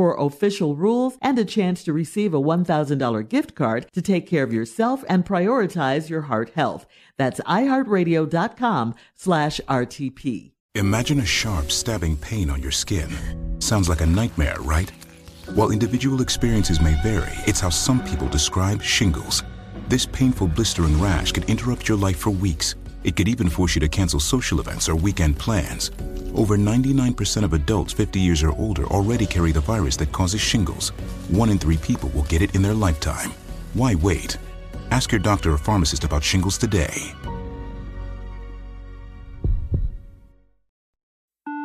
for official rules and a chance to receive a $1,000 gift card to take care of yourself and prioritize your heart health. That's iheartradio.com slash RTP. Imagine a sharp, stabbing pain on your skin. Sounds like a nightmare, right? While individual experiences may vary, it's how some people describe shingles. This painful blistering rash could interrupt your life for weeks. It could even force you to cancel social events or weekend plans. Over 99% of adults 50 years or older already carry the virus that causes shingles. One in three people will get it in their lifetime. Why wait? Ask your doctor or pharmacist about shingles today.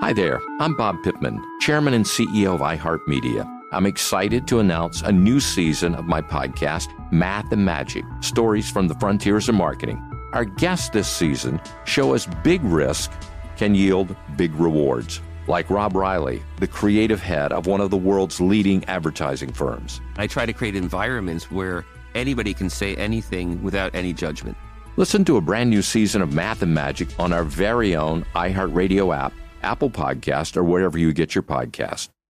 Hi there, I'm Bob Pittman, Chairman and CEO of iHeartMedia. I'm excited to announce a new season of my podcast, Math and Magic Stories from the Frontiers of Marketing. Our guests this season show us big risk can yield big rewards, like Rob Reilly, the creative head of one of the world's leading advertising firms. I try to create environments where anybody can say anything without any judgment. Listen to a brand new season of Math and Magic on our very own iHeartRadio app, Apple Podcast, or wherever you get your podcast.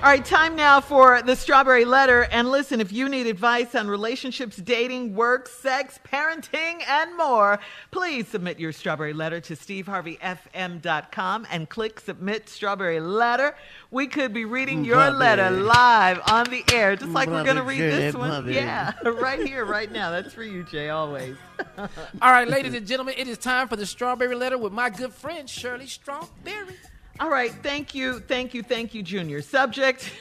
All right, time now for the strawberry letter. And listen, if you need advice on relationships, dating, work, sex, parenting, and more, please submit your strawberry letter to steveharveyfm.com and click submit strawberry letter. We could be reading your letter live on the air, just like we're going to read this one. Yeah, right here, right now. That's for you, Jay, always. All right, ladies and gentlemen, it is time for the strawberry letter with my good friend Shirley Strawberry. All right, thank you, thank you, thank you, Junior. Subject.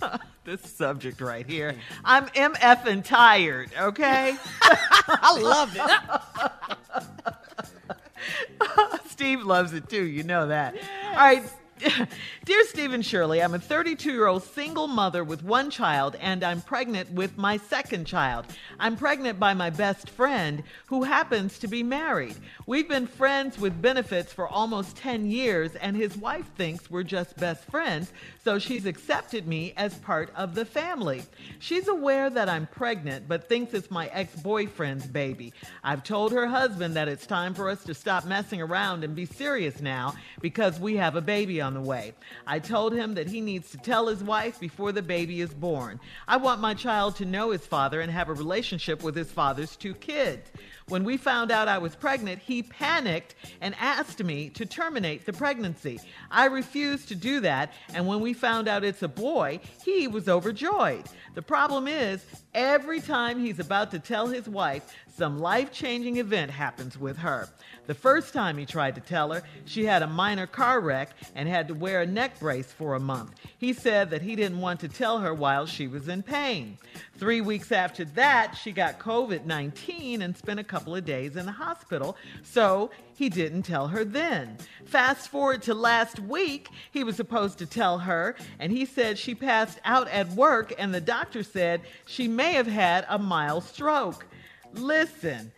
this subject right here. I'm MF and tired, okay? I love it. Steve loves it too, you know that. Yes. All right. Dear Stephen Shirley, I'm a 32 year old single mother with one child, and I'm pregnant with my second child. I'm pregnant by my best friend, who happens to be married. We've been friends with benefits for almost 10 years, and his wife thinks we're just best friends, so she's accepted me as part of the family. She's aware that I'm pregnant, but thinks it's my ex boyfriend's baby. I've told her husband that it's time for us to stop messing around and be serious now because we have a baby on the way. I told him that he needs to tell his wife before the baby is born. I want my child to know his father and have a relationship with his father's two kids. When we found out I was pregnant, he panicked and asked me to terminate the pregnancy. I refused to do that, and when we found out it's a boy, he was overjoyed. The problem is, every time he's about to tell his wife, some life changing event happens with her. The first time he tried to tell her, she had a minor car wreck and had to wear a neck brace for a month. He said that he didn't want to tell her while she was in pain. Three weeks after that, she got COVID 19 and spent a couple of days in the hospital, so he didn't tell her then. Fast forward to last week, he was supposed to tell her, and he said she passed out at work, and the doctor said she may have had a mild stroke. Listen,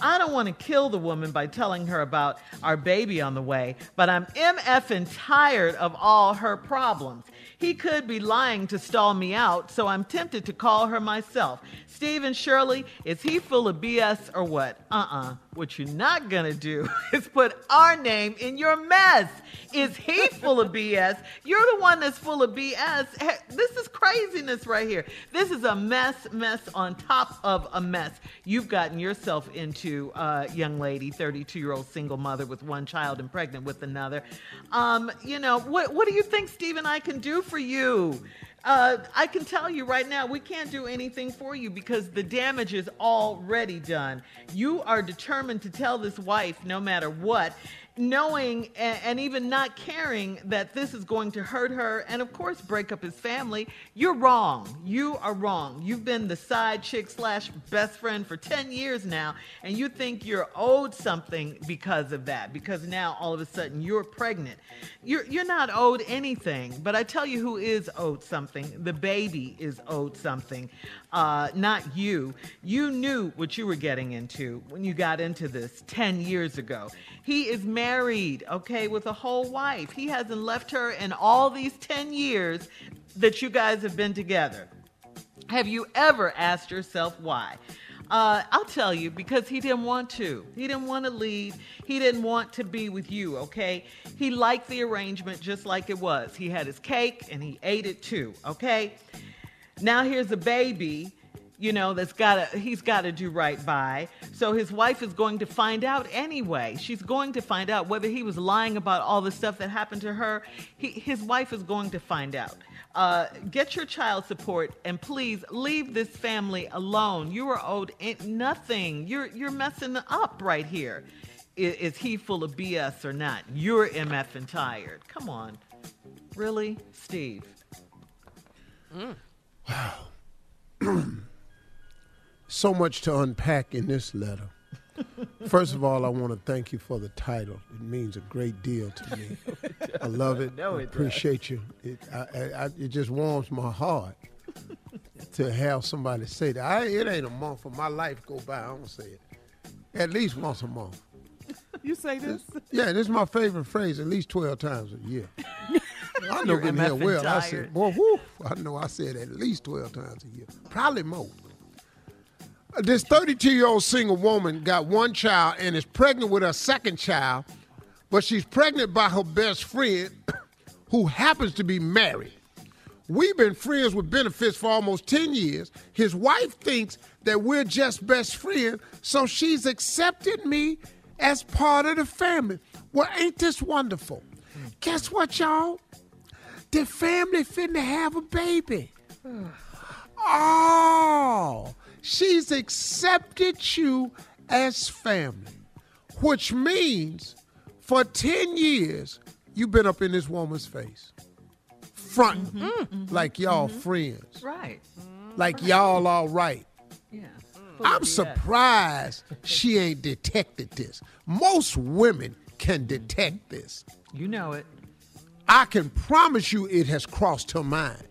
I don't want to kill the woman by telling her about our baby on the way, but I'm MFing tired of all her problems. He could be lying to stall me out, so I'm tempted to call her myself. Stephen Shirley, is he full of BS or what? Uh uh What you're not gonna do is put our name in your mess. Is he full of BS? You're the one that's full of BS. Hey, This is craziness right here. This is a mess, mess on top of a mess. You've gotten yourself into, uh, young lady, 32 year old single mother with one child and pregnant with another. Um, you know, what, what do you think Steve and I can do for you? Uh, I can tell you right now, we can't do anything for you because the damage is already done. You are determined to tell this wife, no matter what, knowing and, even not caring that this is going to hurt her and, of course, break up his family. You're wrong. You are wrong. You've been the side chick slash best friend for 10 years now, and you think you're owed something because of that, because now all of a sudden you're pregnant. You're, you're not owed anything, but I tell you who is owed something. The baby is owed something, uh, not you. You knew what you were getting into when you got into this 10 years ago. He is married, okay, with a whole wife. He hasn't left her in all these 10 years that you guys have been together. Have you ever asked yourself why? Uh, I'll tell you, because he didn't want to. He didn't want to leave. He didn't want to be with you, okay? He liked the arrangement just like it was. He had his cake and he ate it too, okay? Now here's a baby, you know, that's got to, he's got to do right by. So his wife is going to find out anyway. She's going to find out whether he was lying about all the stuff that happened to her. He, his wife is going to find out. Uh, get your child support and please leave this family alone. You are owed in- nothing. You're you're messing up right here. Is, is he full of BS or not? You're MF and tired. Come on, really, Steve? so much to unpack in this letter. First of all, I want to thank you for the title. It means a great deal to me. I love it. No, I it does. appreciate you. It, I, I, I, it just warms my heart to have somebody say that. I, it ain't a month of my life go by. I don't say it. At least once a month. You say this? Yeah, this is my favorite phrase. At least twelve times a year. I know You're here MF well. I said, boy, whoo, I know I said at least twelve times a year, probably more. This 32 year old single woman got one child and is pregnant with her second child, but she's pregnant by her best friend who happens to be married. We've been friends with benefits for almost 10 years. His wife thinks that we're just best friends, so she's accepted me as part of the family. Well, ain't this wonderful? Guess what, y'all? The family finna have a baby. Oh, she's accepted you as family, which means for 10 years, you've been up in this woman's face, front mm-hmm. mm-hmm. like y'all mm-hmm. friends, Right. like y'all all right. Yeah. I'm surprised she ain't detected this. Most women can detect this. You know it. I can promise you it has crossed her mind.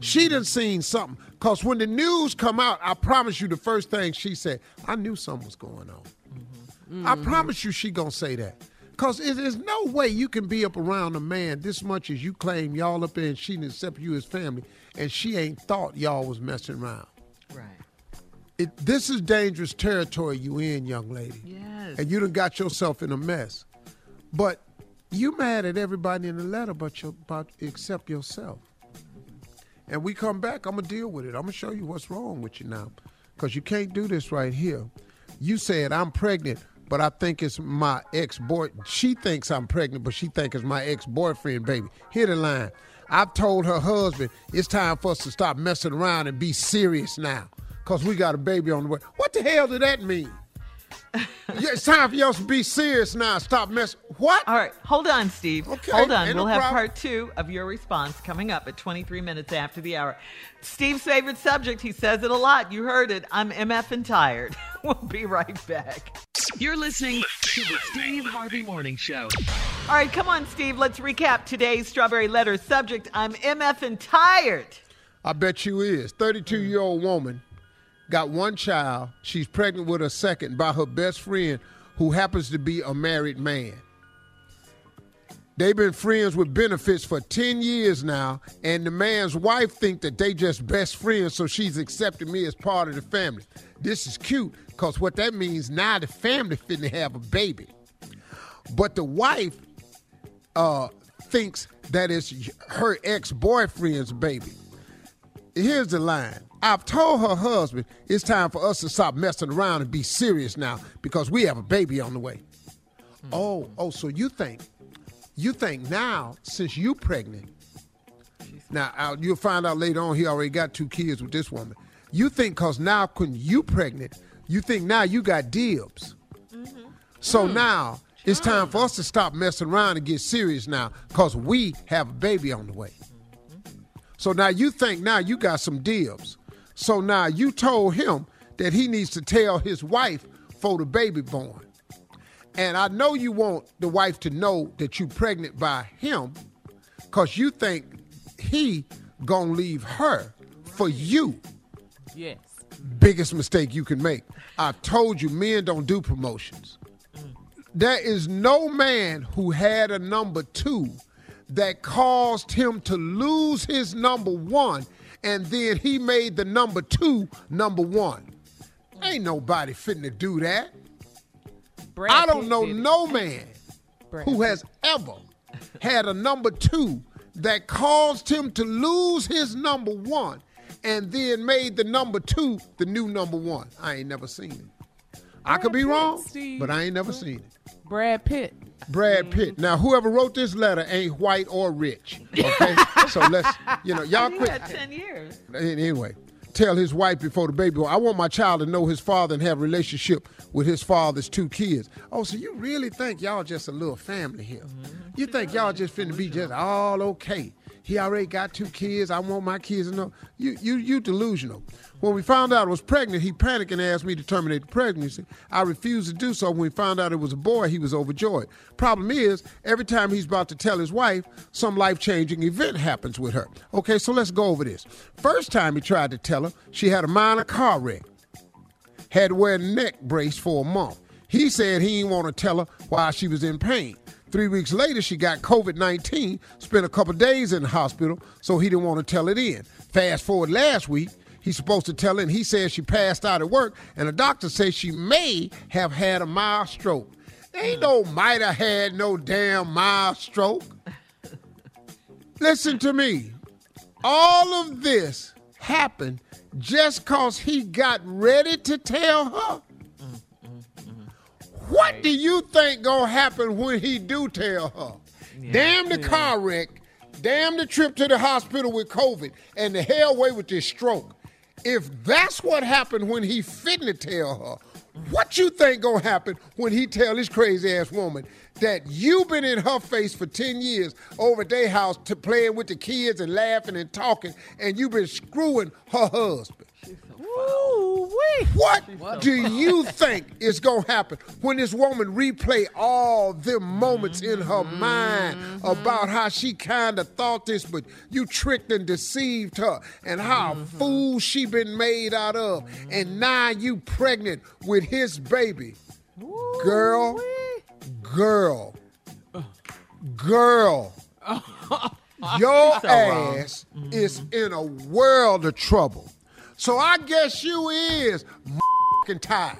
She done seen something. Cause when the news come out, I promise you the first thing she said, I knew something was going on. Mm-hmm. I mm-hmm. promise you she gonna say that. Cause there's no way you can be up around a man this much as you claim y'all up there and she didn't accept you as family and she ain't thought y'all was messing around. Right. It, this is dangerous territory you in, young lady. Yes. And you done got yourself in a mess. But you mad at everybody in the letter but you but except yourself. And we come back, I'm gonna deal with it. I'm gonna show you what's wrong with you now. Cause you can't do this right here. You said I'm pregnant, but I think it's my ex-boy. She thinks I'm pregnant, but she thinks it's my ex-boyfriend, baby. Hear the line. I've told her husband it's time for us to stop messing around and be serious now. Cause we got a baby on the way. What the hell did that mean? Yeah, it's time for y'all to be serious now. Stop messing. What? All right, hold on, Steve. Okay, hold on. We'll no have problem. part two of your response coming up at 23 minutes after the hour. Steve's favorite subject, he says it a lot. You heard it. I'm MF and tired. we'll be right back. You're listening to the Steve Harvey Morning Show. All right, come on, Steve. Let's recap today's Strawberry Letter subject. I'm MF and tired. I bet you is. 32 year old woman got one child. She's pregnant with a second by her best friend who happens to be a married man. They've been friends with benefits for 10 years now, and the man's wife think that they just best friends, so she's accepted me as part of the family. This is cute, because what that means now the family finna have a baby. But the wife uh, thinks that it's her ex-boyfriend's baby. Here's the line. I've told her husband it's time for us to stop messing around and be serious now because we have a baby on the way. Hmm. Oh, oh, so you think you think now, since you pregnant, now uh, you'll find out later on he already got two kids with this woman. You think because now when you pregnant, you think now you got dibs. Mm-hmm. So hmm. now it's time for us to stop messing around and get serious now because we have a baby on the way. Mm-hmm. So now you think now you got some dibs. So now you told him that he needs to tell his wife for the baby born. And I know you want the wife to know that you pregnant by him because you think he gonna leave her for you. Yes. Biggest mistake you can make. I told you men don't do promotions. Mm. There is no man who had a number two that caused him to lose his number one and then he made the number two number one. Ain't nobody fitting to do that. Brad I don't Pitt know no man Brad who has ever had a number two that caused him to lose his number one and then made the number two the new number one. I ain't never seen it. I could be Pitt, wrong, Steve. but I ain't never seen it. Brad Pitt. Brad mm-hmm. Pitt. Now, whoever wrote this letter ain't white or rich. Okay, so let's, you know, y'all He quit. had 10 years. Anyway, tell his wife before the baby. I want my child to know his father and have a relationship with his father's two kids. Oh, so you really think y'all just a little family here? Mm-hmm. You think y'all just finna be just all okay? He already got two kids. I want my kids to know. You, you, you delusional. When we found out I was pregnant, he panicked and asked me to terminate the pregnancy. I refused to do so. When we found out it was a boy, he was overjoyed. Problem is, every time he's about to tell his wife, some life changing event happens with her. Okay, so let's go over this. First time he tried to tell her, she had a minor car wreck had to wear a neck brace for a month. He said he didn't want to tell her why she was in pain. Three weeks later, she got COVID 19, spent a couple days in the hospital, so he didn't want to tell it in. Fast forward last week, he's supposed to tell it, and he says she passed out at work, and the doctor says she may have had a mild stroke. Ain't no might have had no damn mild stroke. Listen to me. All of this happened just cause he got ready to tell her. What do you think gonna happen when he do tell her? damn the car wreck, damn the trip to the hospital with COVID, and the hell away with this stroke. If that's what happened when he fitting to tell her, what you think gonna happen when he tell this crazy ass woman that you been in her face for 10 years over at their house to playing with the kids and laughing and talking, and you been screwing her husband? What do you think is gonna happen when this woman replay all them moments in her mind about how she kind of thought this, but you tricked and deceived her, and how a fool she been made out of, and now you pregnant with his baby, girl, girl, girl. Your ass is in a world of trouble. So I guess you is fing tired.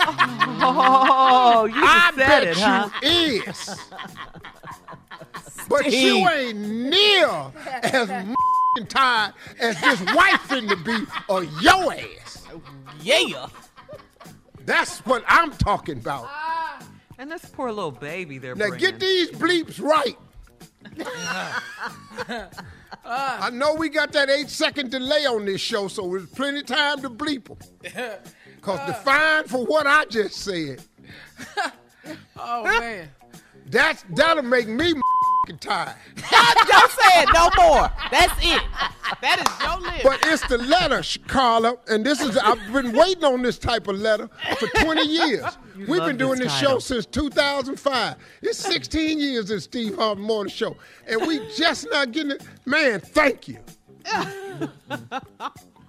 Oh, you I said bet it, huh? you is. but you ain't near as fing tired as this wife finna be or your ass. Yeah. That's what I'm talking about. And this poor little baby they're Now bringing. get these bleeps right. Ah. I know we got that eight second delay on this show, so there's plenty time to bleep them. Because the ah. fine for what I just said, Oh man. that's, that'll make me fing tired. Don't say it no more. That's it. That is your list. But it's the letter, Carla, and this is I've been waiting on this type of letter for 20 years. We've been doing this this show since 2005. It's 16 years in Steve Harvey Morning Show, and we just not getting it. Man, thank you.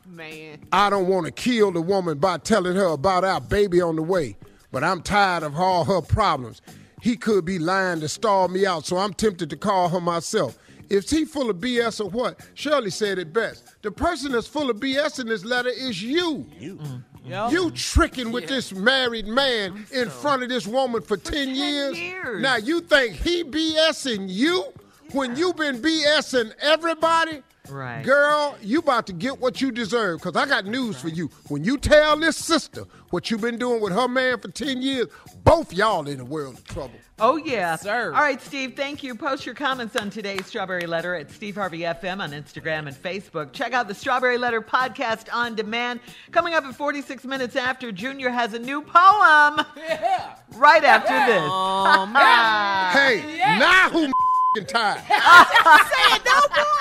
man. I don't want to kill the woman by telling her about our baby on the way, but I'm tired of all her problems. He could be lying to stall me out, so I'm tempted to call her myself. If he full of BS or what, Shirley said it best. The person that's full of BS in this letter is you. You. Mm. Mm. Yep. You tricking with this married man in front of this woman for, 10, 10 years. years. Now you think he BSing you when you been BSing everybody? Right. Girl, you about to get what you deserve because I got news for you. When you tell this sister what you've been doing with her man for 10 years, both y'all in the world of trouble. Oh, yeah. Sir. All right, Steve, thank you. Post your comments on today's Strawberry Letter at Steve Harvey FM on Instagram and Facebook. Check out the Strawberry Letter podcast on demand. Coming up at 46 minutes after, Junior has a new poem. Yeah. Right after this. Oh, man. Hey, now who m***ing tired?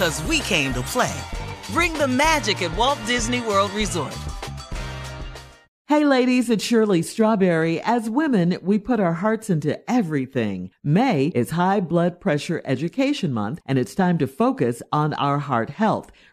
Cause we came to play. Bring the magic at Walt Disney World Resort. Hey, ladies, it's Shirley Strawberry. As women, we put our hearts into everything. May is High Blood Pressure Education Month, and it's time to focus on our heart health.